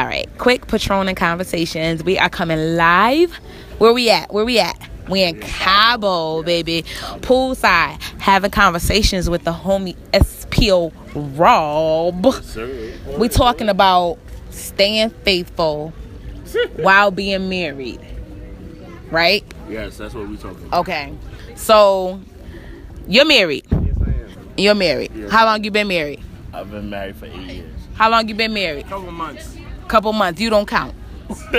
All right, quick Patron and conversations. We are coming live. Where we at? Where we at? We in Cabo, baby. Poolside, having conversations with the homie SBO Rob. We talking about staying faithful while being married, right? Yes, that's what we talking about. Okay. So you're married. Yes, I am. You're married. Yes. How long you been married? I've been married for eight years. How long you been married? Couple months. Couple months. You don't count.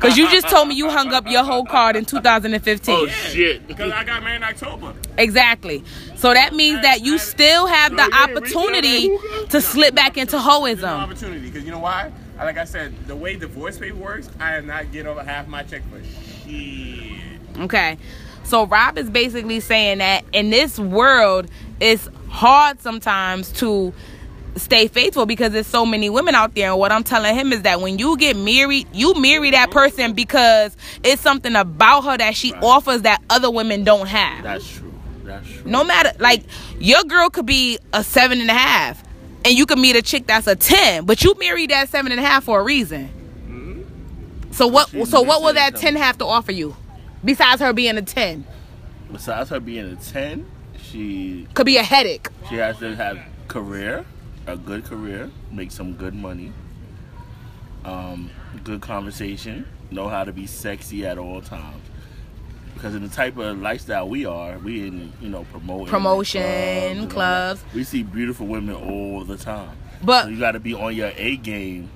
Cause you just told me you hung up your whole card in 2015. Oh shit. Because I got married in October. Exactly. So that means that you still have the opportunity to slip back into hoism. opportunity. Because you know why? Like I said, the way divorce paper works, I am not getting over half my check for shit. Okay. So Rob is basically saying that in this world, it's hard sometimes to stay faithful because there's so many women out there. And what I'm telling him is that when you get married, you marry that mm-hmm. person because it's something about her that she offers that other women don't have. That's true. That's true. No matter like your girl could be a seven and a half, and you could meet a chick that's a ten, but you married that seven and a half for a reason. Mm-hmm. So what? She's So what will that ten have to offer you, besides her being a ten? Besides her being a ten, she Could be a headache. she has to have career, a good career, make some good money, um, good conversation, know how to be sexy at all times. Because in the type of lifestyle we are, we in you know promoting Promotion, and all that. clubs. We see beautiful women all the time. But- so you got to be on your A game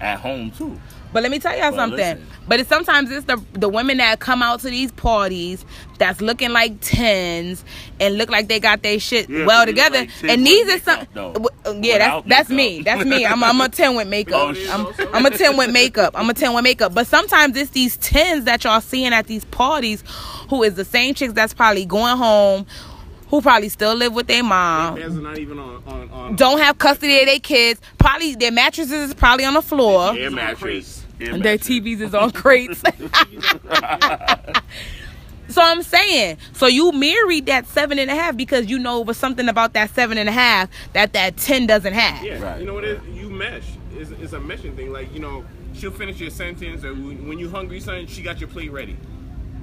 at home too. But let me tell y'all Well, something. listen. But it's sometimes it's the the women that come out to these parties that's looking like tens and look like they got their shit Yeah, well together. like and these are some. w- Yeah, that's Without that's me. That's me. I'm I'm a ten with makeup. Oh. I'm I'm a ten with makeup. I'm a ten with makeup. But sometimes it's these tens that y'all seeing at these parties, who is the same chicks that's probably going home, who probably still live with their mom. Pants are not even on. on, on Don't have custody of their kids. Probably their mattresses is probably on the floor. On mattress. Air And their. TVs is on crates. so I'm saying, so you married that seven and a half because you know it was something about that seven and a half that that ten doesn't have. Yeah, Right. you know what it is? You mesh. It's, it's a meshing thing. Like, you know, she'll finish your sentence, or when when you hungry, son, she got your plate ready.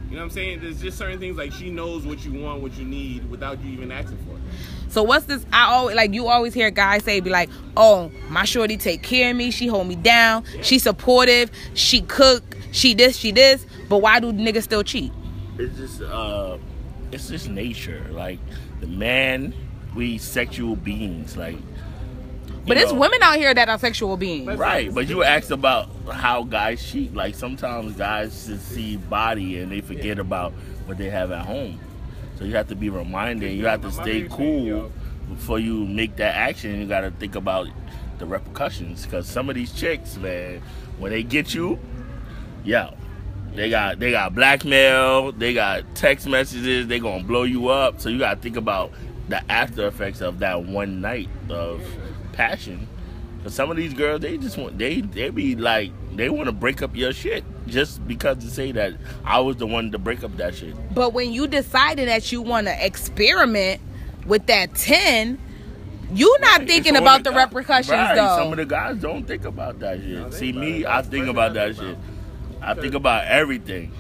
You know what I'm saying? There's just certain things like she knows what you want, what you need, without you even asking for it. So what's this? I always like you always hear guys say, be like, oh, my shorty take care of me, she hold me down, she supportive, she cook, she this, she this. But why do niggas still cheat? it's just uh it's just nature like the man we sexual beings like you But it's women out here that are sexual beings. right but you asked about how guys cheat like sometimes guys just see body and they forget about what they have at home so you have to be reminded you have to stay cool before you make that action you got to think about the repercussions because some of these chicks man when they get you yeah, they got they got blackmail, they got text messages, they gonna blow you up. So you gotta think about the after effects of that one night of passion. Cause some of these girls, they just want they they be like they want to break up your shit just because to say that I was the one to break up that shit. But when you decided that you want to experiment with that 10, you're not thinking It's about on the guy- repercussions right. though. Some of the guys don't think about that shit. No, See me. I think about that shit. I think about everything.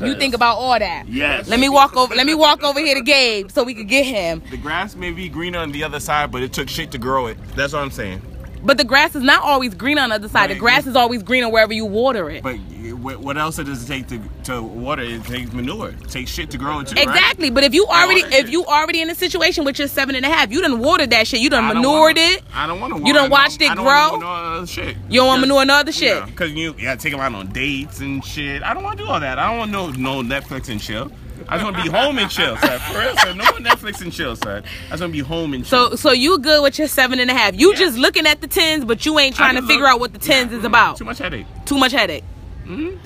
You think about all that. yes. Let me walk over let me walk over here to Gabe so we could get him. The grass may be greener on the other side, but it took shit to grow it. That's what I'm saying. But the grass is not always green on the other side. The grass is always greener wherever you water it. But what what else does it take to, to water? It takes manure. It takes shit to grow it too. right? Exactly, but if you already if you already in a situation with your seven and a half, you done watered that shit. You done manured wanna- it. I don't want to. You done watched it grow? No shit. You don't want to manure and other shit. Because you, you gotta take them out on dates and shit. I don't want to do all that. I don't want no no Netflix and chill. I just want to be home and chill, sir. For real, sir. No more Netflix and chill, sir. I just want to be home and chill. So so you good with your seven and a half. You just looking at the tens, but you ain't trying to figure look- out what the tens Yeah, is mm, about. Too much headache. Too much headache.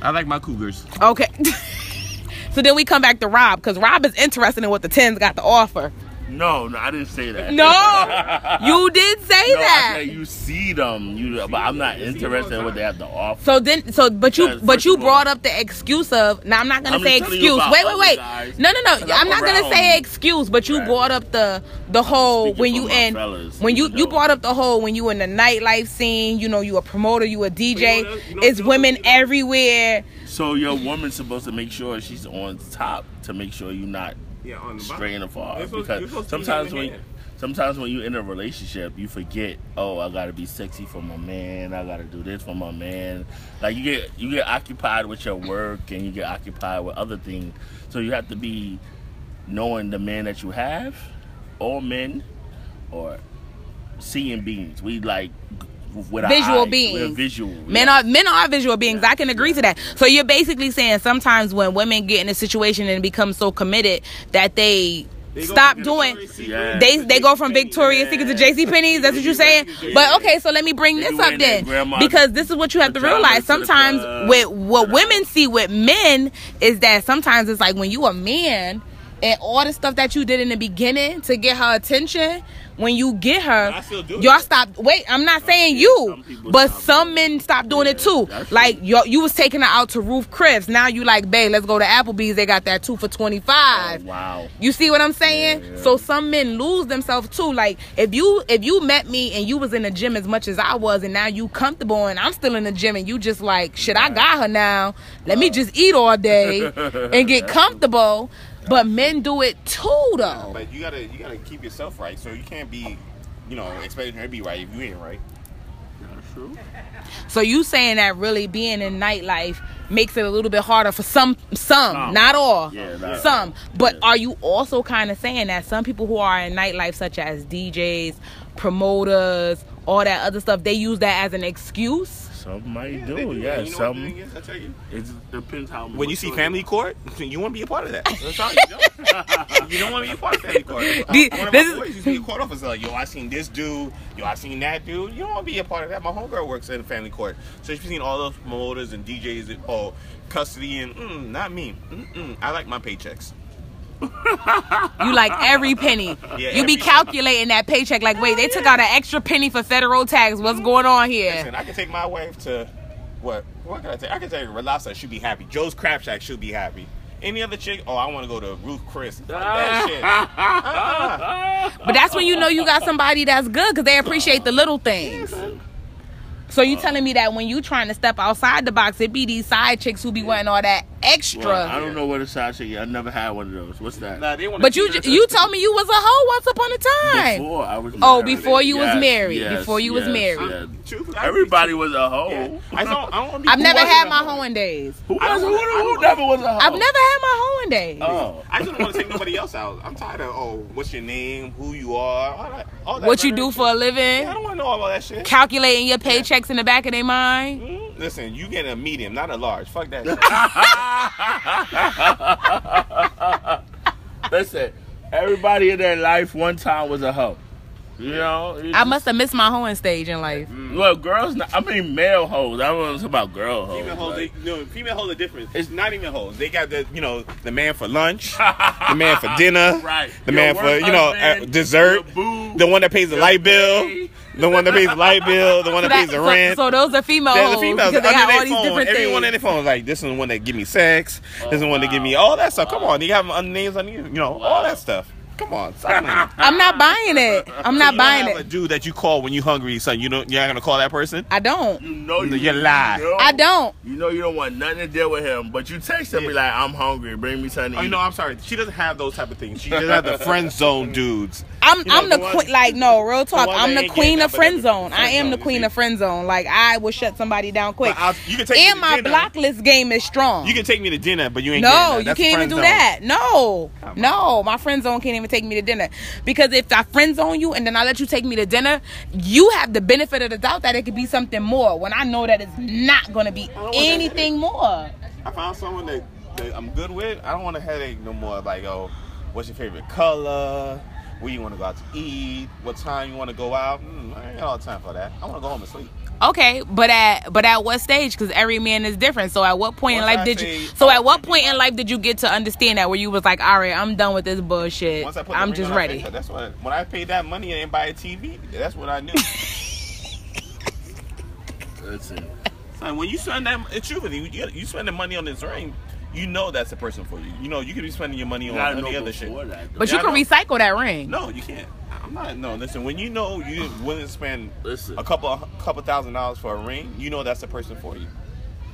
I like my cougars. Okay. so then we come back to Rob because Rob is interested in what the tens got to offer. No, no, I didn't say that. No, you did say no, that. I said you see them, you, but I'm not interested in what they have to offer. So then, so but you but you brought up the excuse of. Now I'm not gonna I'm say just telling you excuse. Wait, wait, wait. guys, No, no, no. 'cause I'm I'm not gonna say excuse. But you Right. brought up the the whole when you my in fellas, when you you you brought up the whole when you in the nightlife scene. You know, you a promoter, you a DJ. you know- you know- it's you women know- everywhere. So your woman's supposed to make sure she's on top to make sure you're not Yeah, on the bottom. far. You're Because supposed to be sometimes when hand. sometimes when you're in a relationship, you forget, oh, I gotta be sexy for my man. I gotta do this for my man. Like you get you get occupied with your work and you get occupied with other things. So you have to be knowing the man that you have. All men or seeing beings. We like Visual eyes. beings. Visual. Men yeah. are men are visual beings. I can agree to that. So you're basically saying sometimes when women get in a situation and become so committed that they, They stop doing Yeah. they they go from Victoria's Secret to J.C. Penney's. That's what you're saying. But okay, so let me bring They this up then, because this is what you have to realize. Sometimes with what women see with men is that sometimes it's like when you a man and all the stuff that you did in the beginning to get her attention. When you get her, I still do y'all stop. Wait, I'm not saying you, but some men stop doing it too. Like you, you was taking her out to Ruth Chris. Now you like, babe, let's go to Applebee's. They got that two for twenty five. Oh, wow. You see what I'm saying? Yeah, yeah. So some men lose themselves too. Like if you if you met me and you was in the gym as much as I was, and now you comfortable and I'm still in the gym, and you just like, shit, I got her now. Let me just eat all day and get comfortable. But men do it too, though. But you gotta you gotta keep yourself right. So you can't be, you know, expecting her to be right if you ain't right. That's true. So you saying that really being in nightlife makes it a little bit harder for some, some, Some. not all, Yeah, not- some. But yeah. are you also kind of saying that some people who are in nightlife, such as DJs, promoters, all that other stuff, they use that as an excuse? Some might they do, that. yeah. You know some. what the thing is? I tell you. It depends how. When you see much- family court, you want to be a part of that. That's all you don't. you don't want to be a part of family court. The- One of this my is- boys used to be a court officer. Like, yo, I seen this dude. Yo, I seen that dude. You don't want to be a part of that. My homegirl works in family court, so she's seen all those promoters and DJs and oh, custody and mm, not me. Mm-mm. I like my paychecks. You like every penny. Yeah, you be every- calculating that paycheck like, wait, they took out an extra penny for federal tax. What's going on here? Listen, I can take my wife to what? What can I take? I can take Relasa. She'll be happy. Joe's Crab Shack. She'll be happy. Any other chick? Oh, I want to go to Ruth Chris. Fuck that ah. shit. Uh-uh. But that's when you know you got somebody that's good because they appreciate the little things. So you telling me that when you trying to step outside the box, it be these side chicks who be wanting all that extra. Well, I don't know what a side chick. is. I never had one of those. What's that? Nah, they wanna but you keep you told me you was a hoe once upon a time. Before I was. Oh, married. before you was married. yes, Before you was married. yes. Truth, Everybody was a hoe. Yeah. I don't. I don't I've never had my hoe. hoeing days. Who I was? don't- Who, who never was a hoe? I've never had my hoeing days. Oh. I just don't want to take nobody else out. I'm tired of oh, what's your name, who you are, all that. All that What you do for a living? Yeah, I don't want to know all that shit. Calculating your paychecks in the back of their mind. Mm, Listen, you get a medium, not a large. Fuck that. Listen, everybody in their life one time was a hoe. You know. I just- must have missed my hoeing stage in life. Well, girls. Not, I mean, male hoes. I don't know about girl hoes. Female hoes, like- they, no, female hoes are different. It's not even hoes. They got the, you know, the man for lunch, the man for dinner, Right. the Your man for, work you know, uh, dessert, your boo, the one that pays the your light bill, bae. The one that pays the light bill, the one that That- pays the so, rent. so those are female There's hoes the females they have all these phone. different Everyone things. in their phone is like this is the one that give me sex. this is the one that give me all that stuff. Come on, you have names on you, you know, all that stuff. Come on, stop. I'm not buying it. I'm not You don't buying have A it. dude that you call when you hungry, son. You don't. You're not gonna call that person. I don't. You know you, You lie. know- I don't. You know you don't want nothing to deal with him, but you text him be like, "I'm hungry. Bring me something Oh, you know, I'm sorry. She doesn't have those type of things. She just have the friend zone dudes. I'm You know, I'm the the queen. Like no, real talk. one I'm the queen of friend zone. I am the queen of friend zone. Like I will shut somebody down quick. But I'll- you can take me And to my dinner. block list game is strong. You can take me to dinner, but you ain't. no, that. No, you That's can't even do zone. that. No, no, my friend zone can't even take me to dinner because if I friend zone you and then I let you take me to dinner, you have the benefit of the doubt that it could be something more when I know that it's not going to be don't want that. anything more. I found someone that, that I'm good with. I don't want a headache no more. Like, oh, what's your favorite color? Where you want to go out to eat? What time you want to go out? Mm, I ain't got all the time for that. I want to go home and sleep. Okay, but at but at what stage? Because every man is different. So at what point in life I did say- you? So at what point in life did you get to understand that where you was like, all right, I'm done with this bullshit. Once I put I'm just ready. finger, that's what. When I paid that money and buy a TV, that's what I knew. Listen, Son, when you spend that, it's true with you. You, you spend the money on this ring, you know that's the person for you. You know you could be spending your money you on gotta any other shit. that. though. But you can I recycle that ring. No, you can't. I'm not. No, listen. When you know you're willing to spend Listen. a couple, a couple thousand dollars for a ring, you know that's the person for you.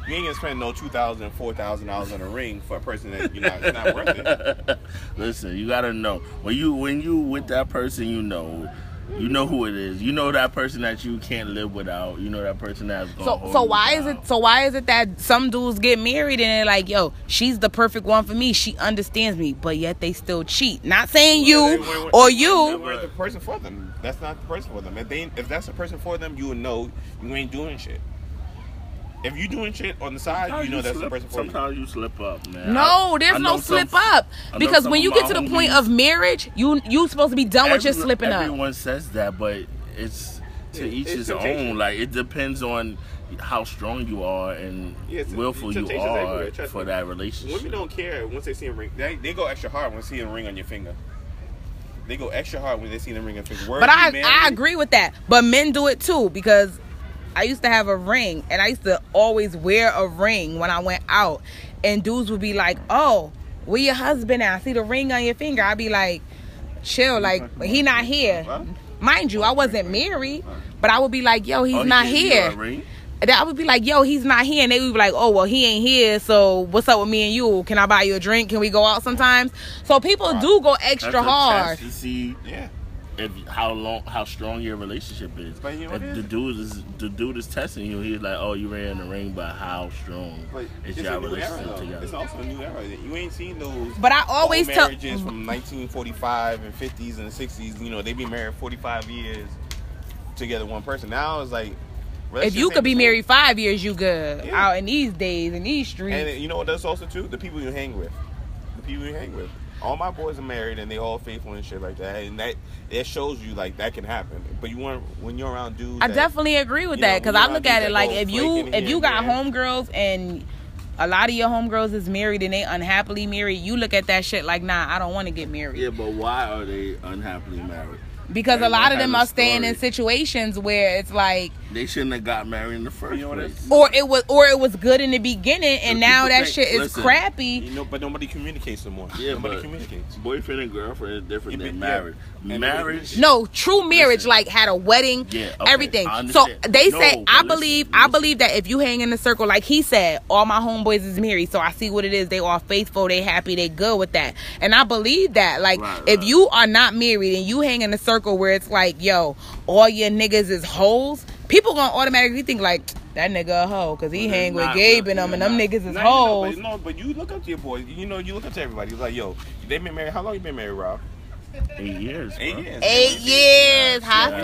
You ain't gonna spend no two thousand, four thousand dollars on a ring for a person that you're not. It's not worth it. Listen, you gotta know when you when you with that person, you know, you know who it is. You know that person that you can't live without. You know that person that's gonna So hold so you why is it so why is it that some dudes get married and they're like, yo, she's the perfect one for me. She understands me, but yet they still cheat. Not saying They you weren't- or you. weren't the person for them. That's not the person for them. If they, if that's the person for them, you would know you ain't doing shit. If you doing shit on the side, Sometimes you know that's slip, the person for you. Sometimes you slip up, man. No, there's I no know some- slip up because when you get to the point of marriage, you you supposed to be done with your Every- slipping up. Everyone says that, but it's to Yeah, each it's his temptation. own. Like it depends on how strong you are and Yeah, willful you are for me. that relationship. Women don't care once they see a ring. They, they go extra hard when they see a ring on your finger. They go extra hard when they see the ring on your finger. Word But I I agree with that. But men do it too because I used to have a ring and I used to always wear a ring when I went out. And dudes would be like, "Oh, where your husband at? I see the ring on your finger." I'd be like, "Chill, like he not here." Mind you, I wasn't married, but I would be like, "Yo, he's Oh, he not here." a ring? And I would be like, "Yo, he's not here," and they would be like, "Oh, well, he ain't here. So what's up with me and you? Can I buy you a drink? Can we go out sometimes?" So people do go extra hard. test to see Yeah. If how long how strong your relationship is. But you know if what the is? dude is the dude is testing you, he's like, "Oh, you ran in the ring, but how strong But is it's your a new era, relationship together?" It's also a new era. You ain't seen those. But I always old tell marriages from 1945 and 50s and 60s. You know, they be married 45 years together, one person. Now it's like. if you could be the same. married five years, you good Yeah. out in these days in these streets. And you know what that's also too? The people you hang with. The people you hang with. All my boys are married and they all faithful and shit like that. And that that shows you like that can happen. But you want when you're around dudes. I that- definitely agree with that because I look at it like if you if you got there. homegirls and a lot of your homegirls is married and they unhappily married, you look at that shit like, nah, I don't want to get married. Yeah, but why are they unhappily married? Because a lot of them a are staying in situations where it's like, They shouldn't have got married in the first You know place. or it was, or it was good in the beginning, and But now that think- shit is listen, crappy. You know, but nobody communicates no more. Yeah, nobody but communicates. boyfriend and girlfriend is different You than be- yeah. marriage. And Marriage, No, true marriage Listen. like had a wedding, Yeah, okay, everything. So they No, say I listen, believe I believe that if you hang in the circle like he said, all my homeboys is married, so I see what it is. They are faithful, they happy, they good with that. And I believe that. Like Right, if right. you are not married and you hang in a circle where it's like, yo, all your niggas is hoes, people gonna automatically think like that nigga a hoe because he But hang with not, Gabe bro. and them and them niggas is Now, you know, hoes. but, no, but you look up to your boys. You know, you look up to everybody. You're like, yo, they been married. How long you been married, Rob? eight years. Eight bro. years. Eight years, high Yeah.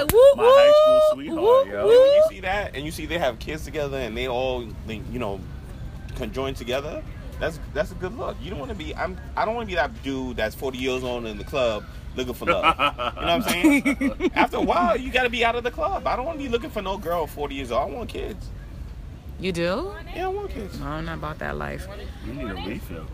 five, woo My high school sweetheart, woo, yo. And when you see that, and you see they have kids together, and they all, you know, conjoined together. That's that's a good look. You don't want to be. I'm. I don't want to be that dude that's 40 years old in the club looking for love. you know what I'm saying? After a while, you got to be out of the club. I don't want to be looking for no girl 40 years old. I want kids. You do? Yeah, I want kids. No, I'm not about that life. You need a refill.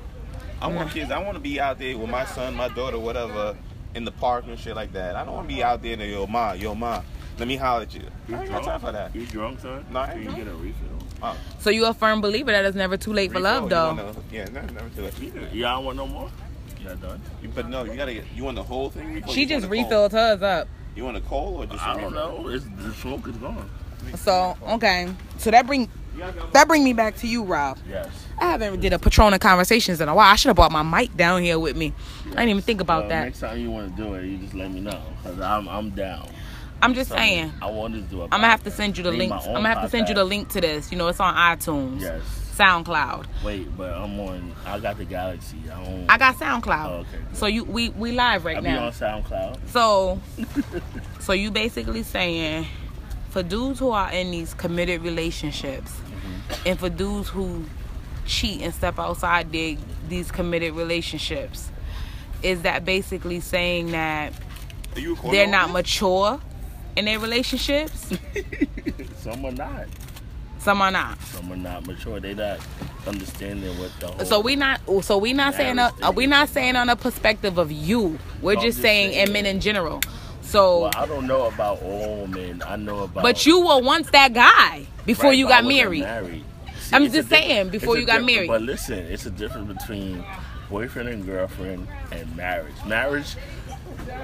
I want kids. I want to be out there with my son, my daughter, whatever, in the park and shit like that. I don't want to be out there and yo ma, yo ma, let me holler at you. I ain't got time for that. You drunk, son? No, I Can ain't you drunk. get a refill? Uh, So you a firm believer that it's never too late for love, though. you wanna- yeah, never, never too late. Y'all want no more? Yeah, done. You- But no, you gotta get. You want the whole thing? She You just want the cold? refilled hers up. You want a coal or just? a I don't refill? know. It's, the smoke is gone. So okay, so that bring that bring me back to you, Rob. Yes. I haven't did a Patrona conversations in a while. I should have brought my mic down here with me. I didn't even think about Well, that. Next time you want to do it, you just let me know. Because I'm, I'm down. I'm just saying. I want to do it. I'm gonna have to send you the Make my links. own I'm gonna have to send you the link to this. You know, it's on iTunes, Yes. SoundCloud. Wait, but I'm on. I got the Galaxy. I don't. I got SoundCloud. Oh, okay. So you we we live right I be now. on SoundCloud. So, so you basically saying, for dudes who are in these committed relationships, Mm-hmm. and for dudes who cheat and step outside their, these committed relationships, is that basically saying that Are you recording they're not mature in their relationships. Some are not. Some are not. Some are not mature. They not understanding what the. So we not. So we not saying. Marriage Uh, we not saying on a perspective of you. We're just just saying, saying. and men in general. So, Well, I don't know about all men. I know about. but you were once that guy before Right, you got married. married. I'm just saying, before you got married. But listen, it's a difference between boyfriend and girlfriend and marriage. Marriage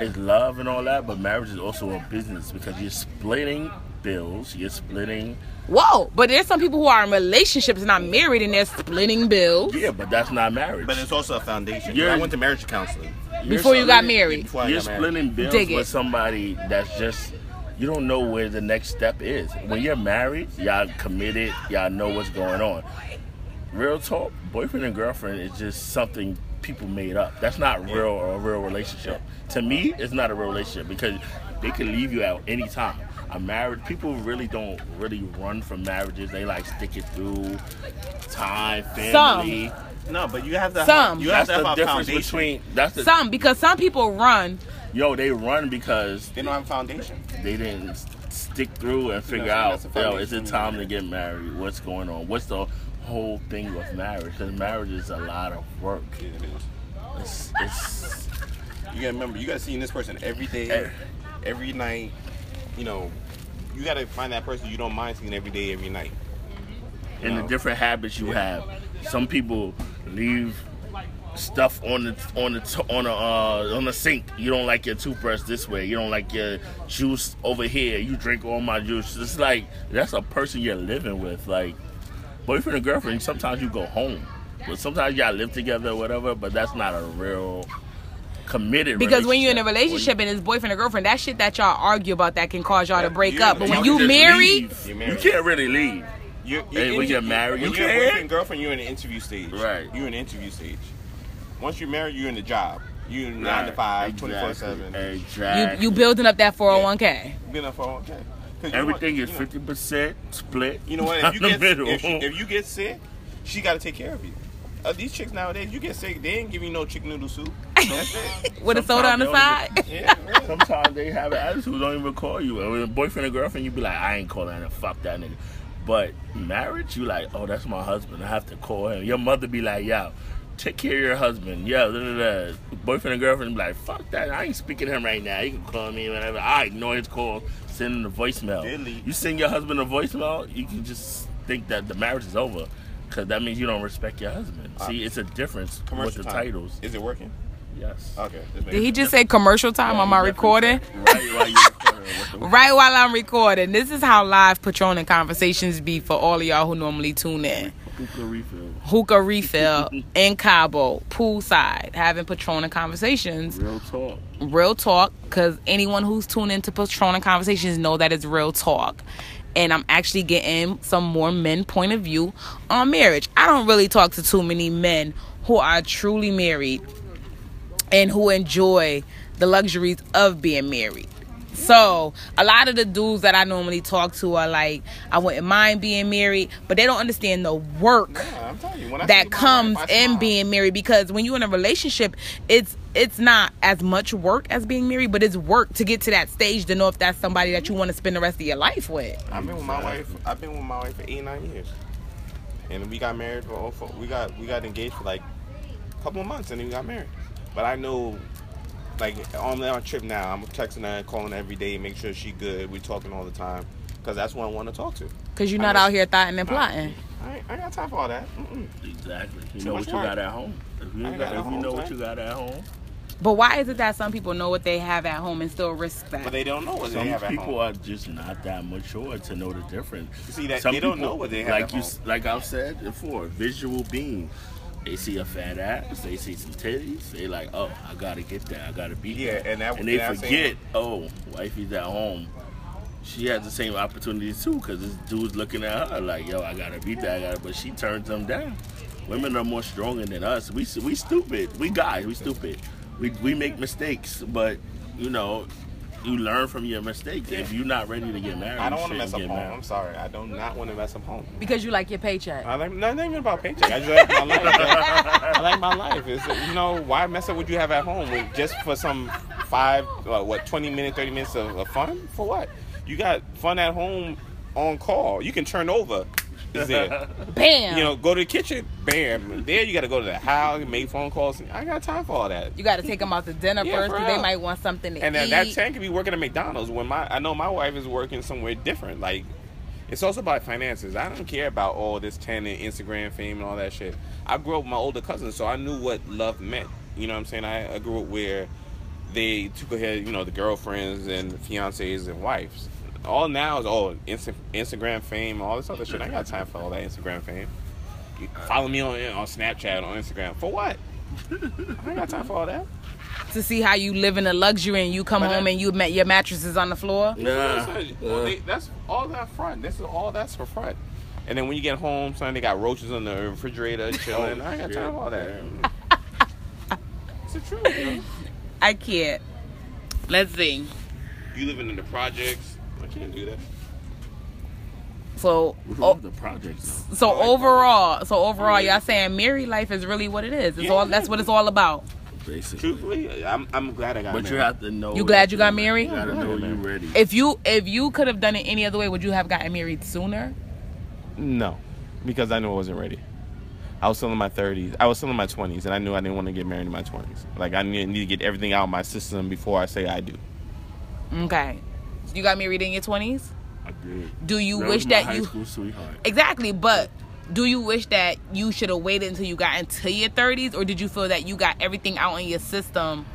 is love and all that, but marriage is also a business because you're splitting bills. You're splitting. Whoa! But there's some people who are in relationships and not married, and they're splitting bills. Yeah, but that's not marriage. But it's also a foundation. You're- I went to marriage counseling. You're Before you got married. Before You're got married. splitting bills Dig it. with somebody that's just you don't know where the next step is. When you're married, y'all committed, y'all know what's going on. Real talk, boyfriend and girlfriend is just something people made up. That's not real or a real relationship. To me, it's not a real relationship because they can leave you at any time. A marriage people really don't really run from marriages. They like stick it through time, family. No, but you have to. Some. You have That's to the have a difference foundation. between that's the Some because some people run. yo they run because They don't have a foundation. they didn't stick through and figure No, out, yo, is it time to get married? What's going on? What's the whole thing with marriage? Because marriage is a lot of work. Yeah, it is. It's, it's You gotta remember, you gotta see this person every Eh. every night. You know, you gotta find that person you don't mind seeing every day, every night. in the different habits you have. Some people leave stuff on the on the on the uh, on the sink. You don't like your toothbrush this way. You don't like your juice over here. You drink all my juice. It's like that's a person you're living with. Like boyfriend and girlfriend. Sometimes you go home, but sometimes y'all live together or whatever. But that's not a real committed. Because when you're in a When relationship and it's boyfriend or girlfriend, that shit that y'all argue about that can cause y'all to break yeah, up. But when can you just married, leave. You're you can't really leave. You're, Hey, when you're married, when you you're can. boyfriend girlfriend, you're in the interview stage. Right. You're in the interview stage. Once you're married, you're in the job. You're nine to Right. five, 24 Exactly. 7. you Exactly. you building up that 401k. Been up for okay. Oh 'Cause you Everything know- is fifty percent split. You know what? down If you get if, if you get sick, she got to take care of you. Uh, these chicks nowadays, you get sick, they ain't give you no chicken noodle soup. That's it. With a soda on the Sometimes side. Yeah, really. Sometimes they have an attitude, don't even call you. And with a boyfriend or girlfriend, you be like, I ain't calling that, fuck that nigga. But marriage, you like, oh, that's my husband. I have to call him. Your mother be like, yo, take care of your husband. Yeah, da, da, da. boyfriend and girlfriend be like, fuck that. I ain't speaking to him right now. He can call me whenever. I ignore his call, send him a voicemail. Delete. You send your husband a voicemail, you can just think that the marriage is over. Because that means you don't respect your husband. Uh, See, it's a difference with the time. titles. Is it working? Yes. Okay. Did he just say commercial time on my recording? Right while you recording. Right while I'm recording. This is how live Patron and conversations be for all of y'all who normally tune in. Hookah refill. Hookah refill in Cabo, poolside, having Patron and conversations. Real talk. real talk because anyone who's tuned into Patron and Conversations know that it's real talk. And I'm actually getting some more men point of view on marriage. I don't really talk to too many men who are truly married and who enjoy the luxuries of being married. So a lot of the dudes that I normally talk to are like, I wouldn't mind being married, but they don't understand the work Yeah, I'm telling you, when I that comes wife, I in being married because when you're in a relationship it's it's not as much work as being married but it's work to get to that stage to know if that's somebody that you want to spend the rest of your life with I've been with my wife. I've been with my wife for eight nine years, and we got married for, oh, for we got we got engaged for like a couple of months, and then we got married. But I know, like on our trip now, I'm texting her and calling her every day, make sure she good. We talking all the time, cause that's what I want to talk to. because you're not know- out here thotting and plotting I ain't, I ain't got time for all that. Mm-mm. Exactly. You Too know much what you work. got at home. If you, got, got if at you know home, what you got at home, but why is it that some people know what they have at home and still risk that But they don't know what they have at home. Some people are just not that mature to know the difference. You see that- some they don't know what they have like at you, home. s- like I've said before, visual being. They see a fat ass, they see some titties, they like, oh, I gotta get that, I gotta be Yeah, there. and that- and they and forget, oh, wifey's at home. She has the same opportunities too, cause this dude's looking at her like, yo, I gotta beat that, I gotta, but she turns them down. Women are more stronger than us. We we stupid. We guys, we stupid. We we make mistakes, but you know, you learn from your mistakes. If you're not ready to get married, I don't want to mess up home. Married. I'm sorry. I do not want to mess up home. because you like your paycheck I like not even about paycheck. I just like my life. I like my life. It's, you know, why mess up what you have at home when, just for some five, uh, what, 20 minutes, 30 minutes of, of fun? For what? You got fun at home on call. You can turn over. Is there? Bam. you know, go to the kitchen. Bam. There you got to go to the house, make phone calls. I ain't got time for all that. You got to take them out to dinner Yeah, first because they might want something to And eat. then that ten could be working at McDonald's when my I know my wife is working somewhere different. Like it's also about finances. I don't care about all this ten and Instagram fame and all that shit. I grew up with my older cousins, so I knew what love meant. You know what I'm saying? I, I grew up where they took ahead, you know, the girlfriends and fiancés and wives. All now is all Insta- Instagram fame, all this other shit. I got time for all that Instagram fame. You follow me on on Snapchat, on Instagram. For what? I ain't got time for all that. to see how you live in the luxury and you come But home that- and you met your mattresses on the floor. Yeah. Well, they, that's all that front. This is all that's for front. And then when you get home, son, they got roaches on the refrigerator oh, chilling. I ain't got time for all that. it's the truth. You, know? I can't. Let's see. you living in the projects. I can't do that. So, What's wrong with the projects though? so overall, so overall, y'all saying married life is really what it is. It's Yeah. all that's what it's all about. Basically. Truthfully, I'm, I'm glad I got married. But married. you have to know. You glad you got you're- married? You gotta know you ready. If you if you could have done it any other way, would you have gotten married sooner? No, because I knew I wasn't ready. I was still in my 30s. I was still in my 20s, and I knew I didn't want to get married in my 20s. Like I need, need to get everything out of my system before I say I do. Okay. You got married in your twenties. I did. Do you That wish was my that high you school sweetheart. exactly? But do you wish that you should have waited until you got into your thirties, or did you feel that you got everything out in your system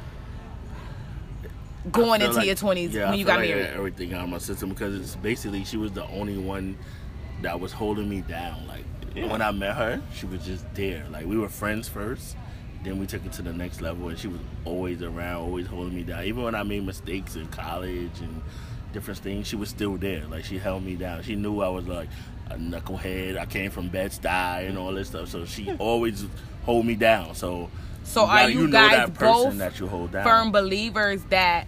going into like- your twenties yeah, when you feel got like I married? had everything out of my system because it's basically she was the only one that was holding me down. Like Yeah. when I met her, she was just there. Like we were friends first, then we took it to the next level, and she was always around, always holding me down. Even when I made mistakes in college and different things, she was still there. Like she held me down. She knew I was like a knucklehead. I came from Bed Stuy and all this stuff, so she hmm. always hold me down. So. So you are gotta- you know guys that person both that you hold down. Firm believers that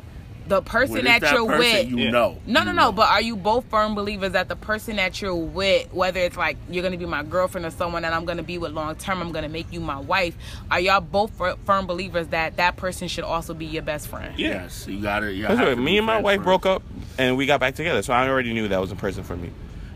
the person When that you're person, with you Yeah. know. No, no, no. Mm-hmm. But are you both firm believers that the person that you're with, whether it's like you're gonna be my girlfriend or someone that I'm gonna be with long term, I'm gonna make you my wife. Are y'all both firm believers that that person should also be your best friend? Yeah. Yes, you gotta. You That's have right. to Me and my wife first. broke up, and we got back together. So I already knew that was a person for me.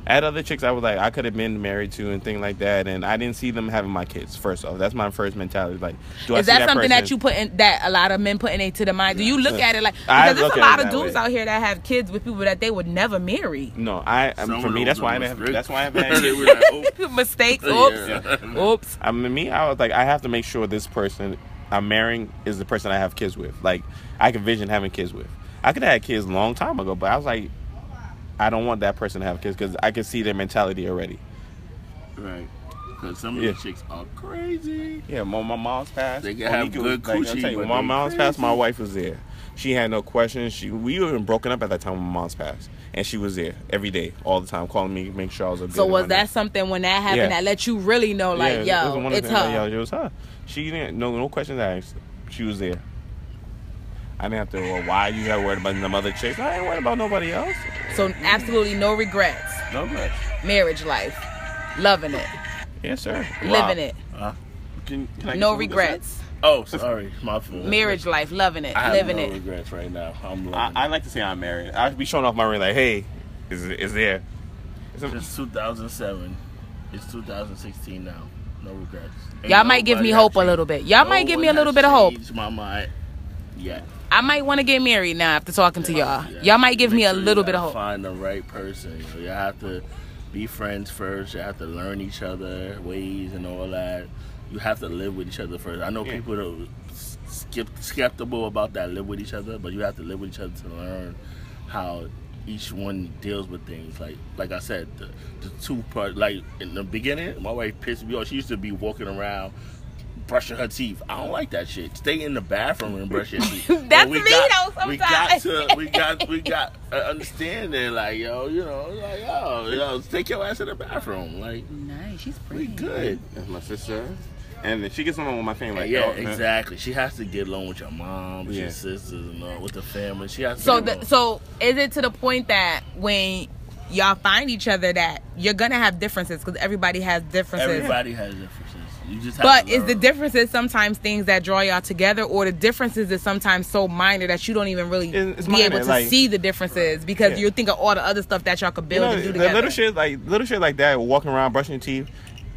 I had other chicks I was like I could have been married to and things like that, and I didn't see them having my kids. First off, that's my first mentality. Like, do I Is see that, something that you put in that a lot of men put into the mind? Do you look Yeah. at it like I because there's a lot of dudes way. out here that have kids with people that they would never marry? No, I. um, Some for me, that's why I are have. strict. That's why I have. They had- were like, Mistakes. Oops. yeah. Oops. I mean, me, I was like, I have to make sure this person I'm marrying is the person I have kids with. Like, I can vision having kids with. I could have had kids a long time ago, but I was like, I don't want that person to have kids because I can see their mentality already. Right. Because some of Yeah. the chicks are crazy. Yeah, when my mom's passed, They can oh, have Onika good was- like, I'll coochie, tell you, when my they mom's passed, my wife was there. She had no questions. She we were even broken up at that time when my mom's passed, and she was there every day, all the time, calling me, make sure I was good. So was whatnot. that something when that happened Yeah. that let you really know, like, Yeah, yo, one it's her? like, Yo, it was her. She didn't no no questions asked. She was there. I didn't have to. Well, why you got worried about them other chicks? I ain't worried about nobody else. So absolutely no regrets. No regrets. Marriage life, loving it, Yes, sir. living it, Uh, Can, can I get no regrets. Oh, sorry. My fault. Marriage life, loving it, I have living no it. regrets right now. I'm loving I, I like to say I'm married. I would be showing off my ring like, hey, is is there? It's a- 2007. It's 2016 now. No regrets. Ain't Y'all might give me nobody hope a little bit. Y'all might give me a little bit of hope. changed my mind. Yeah. I might want to get married now after talking to y'all. Y'all might give Make me a sure little bit of hope. Find the right person. You, know, you have to be friends first. You have to learn each other ways and all that. You have to live with each other first. I know Yeah. people are skip, skeptical about that. Live with each other, but you have to live with each other to learn how each one deals with things. Like like I said, the, the two part. Like in the beginning, my wife pissed me off. She used to be walking around. Brushing her teeth. I don't like that shit. Stay in the bathroom and brush your teeth. That's we me, got- though, We got to, we got, we got uh, understanding. Like yo, you know, like yo, yo, take your ass to the bathroom. Like Nice, she's we pretty. good. That's my sister. And then she gets along with my family. Like, yeah, oh, exactly. She has to get along with your mom, with Yeah. your sisters, and all, with the family. She has to. So, get the, along. so is it to the point that when y'all find each other that you're gonna have differences because everybody has differences? everybody has differences. You just have But to is the learn. difference is sometimes things that draw y'all together, or the differences is sometimes so minor that you don't even really It's- it's be minor, able to like- see the differences because Yeah. you think of all the other stuff that y'all could You build know, and do the together. little shit like little shit like that, walking around brushing your teeth,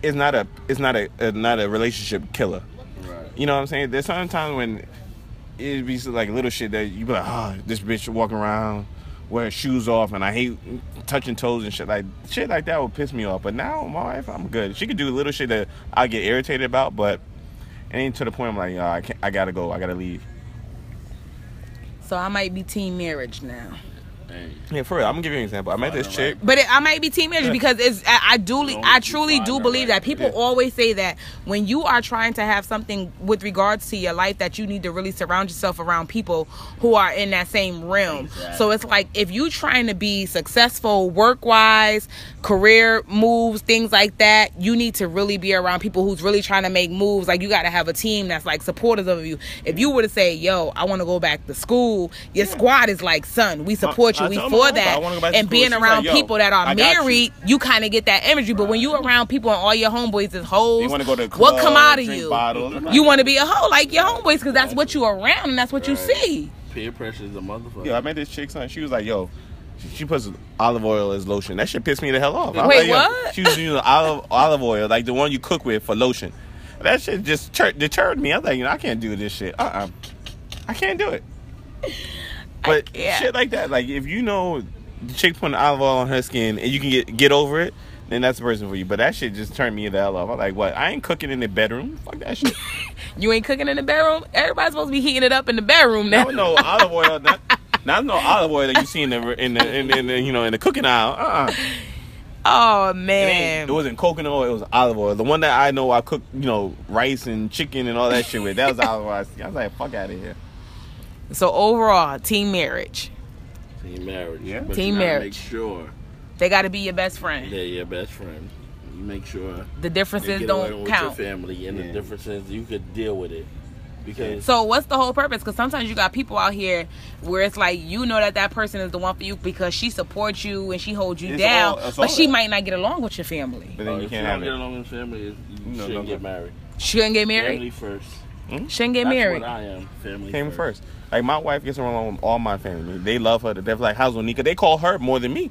is not a is not a, a not a relationship killer. Right. You know what I'm saying? There's sometimes when it be like little shit that you be like, oh, this bitch walking around wearing shoes off, and I hate touching toes and shit like shit like that would piss me off. But now my wife, I'm good. She could do little shit that I get irritated about, but it ain't to the point I'm like, oh, I can't, I gotta go, I gotta leave. so I might be team marriage now. Hey, Yeah, for real. I'm gonna give you an example. I met this Fine, chick. But it, I might be team marriage because it's I, I do I truly do believe that people yeah. always say that when you are trying to have something with regards to your life that you need to really surround yourself around people who are in that same realm. Exactly. So it's like if you trying to be successful work wise, career moves, things like that, you need to really be around people who's really trying to make moves. Like you got to have a team that's like supportive of you. If you were to say, "Yo, I want to go back to school," your squad is like, "Son, we support you. I we for that." I wanna go back to And being She's around like, people that are I got you." married, you, kind of get that energy. But when you around people and all your homeboys is hoes, They go to the what come out of you? Bottles. You want to be a hoe like your homeboys because that's what you around and that's what you see. peer pressure is a motherfucker. Yeah, I met this chick, son. She was like, "Yo, she, she puts olive oil as lotion." That shit pissed me the hell off. I Wait, like, what? She was using olive olive oil, like the one you cook with for lotion. That shit just tur- deterred me. I was like, you know, I can't do this shit. Uh, uh I can't do it. But shit like that, like if you know the chick putting olive oil on her skin and you can get get over it. Then that's the person for you. But that shit just turned me the hell off. I'm like, what? I ain't cooking in the bedroom. Fuck that shit. You ain't cooking in the bedroom. Everybody's supposed to be heating it up in the bedroom now. No, no olive oil. Not, not no olive oil that you see in the in the in, the- in the you know in the cooking aisle. Uh-uh. Oh It, man. it wasn't coconut oil. It was olive oil. The one that I know I cook, you know, rice and chicken and all that shit with. That was olive oil. I was like, fuck out of here. So overall, team marriage. Team marriage. Yeah. But Team you marriage. Make sure They got to be your best friend. they're your best friend. You make sure The differences get don't with count. your family and Yeah. the differences you could deal with it. Because So what's the whole purpose? Because sometimes you got people out here where it's like you know that that person is the one for you because she supports you and she holds you It's down, all- it's but she that. might not get along with your family. But then oh, you can't you have don't get it. along in family, you No, shouldn't don't get go. married. Shouldn't get married. Family married. First. Shouldn't get That's married. what I am. Family Came first. first. Like my wife gets along with all my family. They love her. They're like, how's Onika? They call her more than me.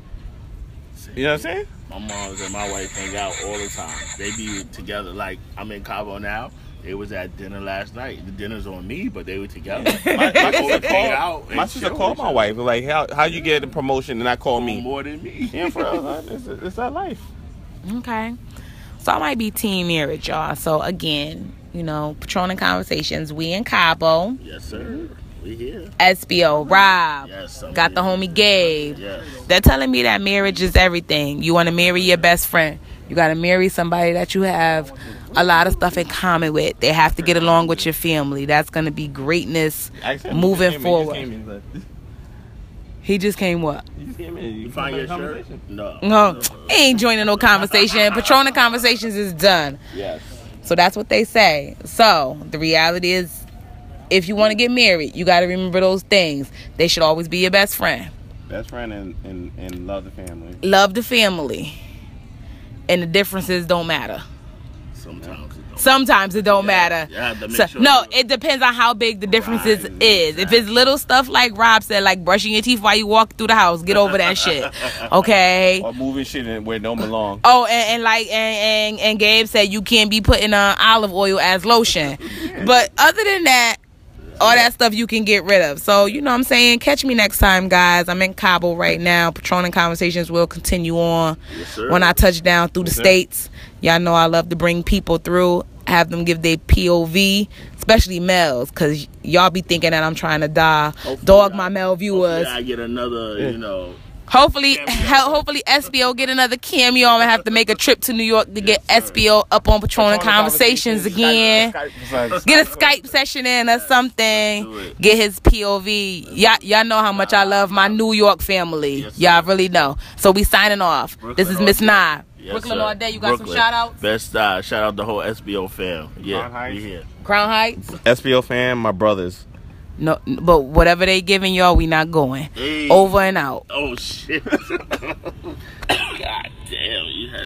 You know what I'm saying? My moms and my wife hang out all the time. They be together. Like I'm in Cabo now. They was at dinner last night. The dinner's on me, but they were together. My, my sister called, my sister chill called my wife. Like, how how you get a promotion and I call me? more than me. Yeah, for real. huh? It's, it's that life. Okay. So I might be team marriage, y'all. So again, you know, Patron and Conversations, we in Cabo, yes, sir. We here. SBO, Rob, Yes, I'm got the homie Gabe. Yes. They're telling me that marriage is everything. You want to marry your best friend. You got to marry somebody that you have a lot of stuff in common with. They have to get along with your family. That's going to be greatness Ask him. moving He just came in, forward. he just came in, He just came what? like, he just came in. You find your shirt? conversation. No. No, he ain't joining no conversation. Patron and Conversations is done. Yes. So that's what they say. So the reality is, if you want to get married, you got to remember those things. They should always be your best friend. Best friend and, and, and love the family. Love the family, and the differences don't matter. Sometimes. It don't. Sometimes it don't Yeah, matter. you have to make So- sure no, you- it depends on how big the differences Right, is. If it's little stuff like Rob said, like brushing your teeth while you walk through the house, get over that shit. Okay. Or moving shit in where it don't belong. Oh, and, and like and, and and Gabe said, you can't be putting on olive oil as lotion. But other than that, all that stuff you can get rid of. So you know what I'm saying. Catch me next time, guys. I'm in Cabo right now. Patron and conversations will continue on Yes, when I touch down through the Yes, sir. states. Y'all know I love to bring people through, have them give their POV, especially males, because y'all be thinking that I'm trying to die, Hopefully dog I- my male viewers. I get another, you know. Hopefully, Cameo. hopefully SBO get another cameo. I'm gonna have to make a trip to New York to get Yes. SBO up on Patron and Conversations again. Get a Skype session in or something. Get his POV. Y'all, y'all know how much I love my New York family. Yes, y'all really know. So we signing off. this is Miss all Nye. Day. Yes, Brooklyn sir. all day. You got Brooklyn. some shout outs? Best uh, shout out the whole SBO fam. Yeah, Crown Heights. we here. Crown Heights. SBO fam, my brothers. No, but whatever they giving y'all, we not going. Hey. Over and out. Oh shit. God damn, you had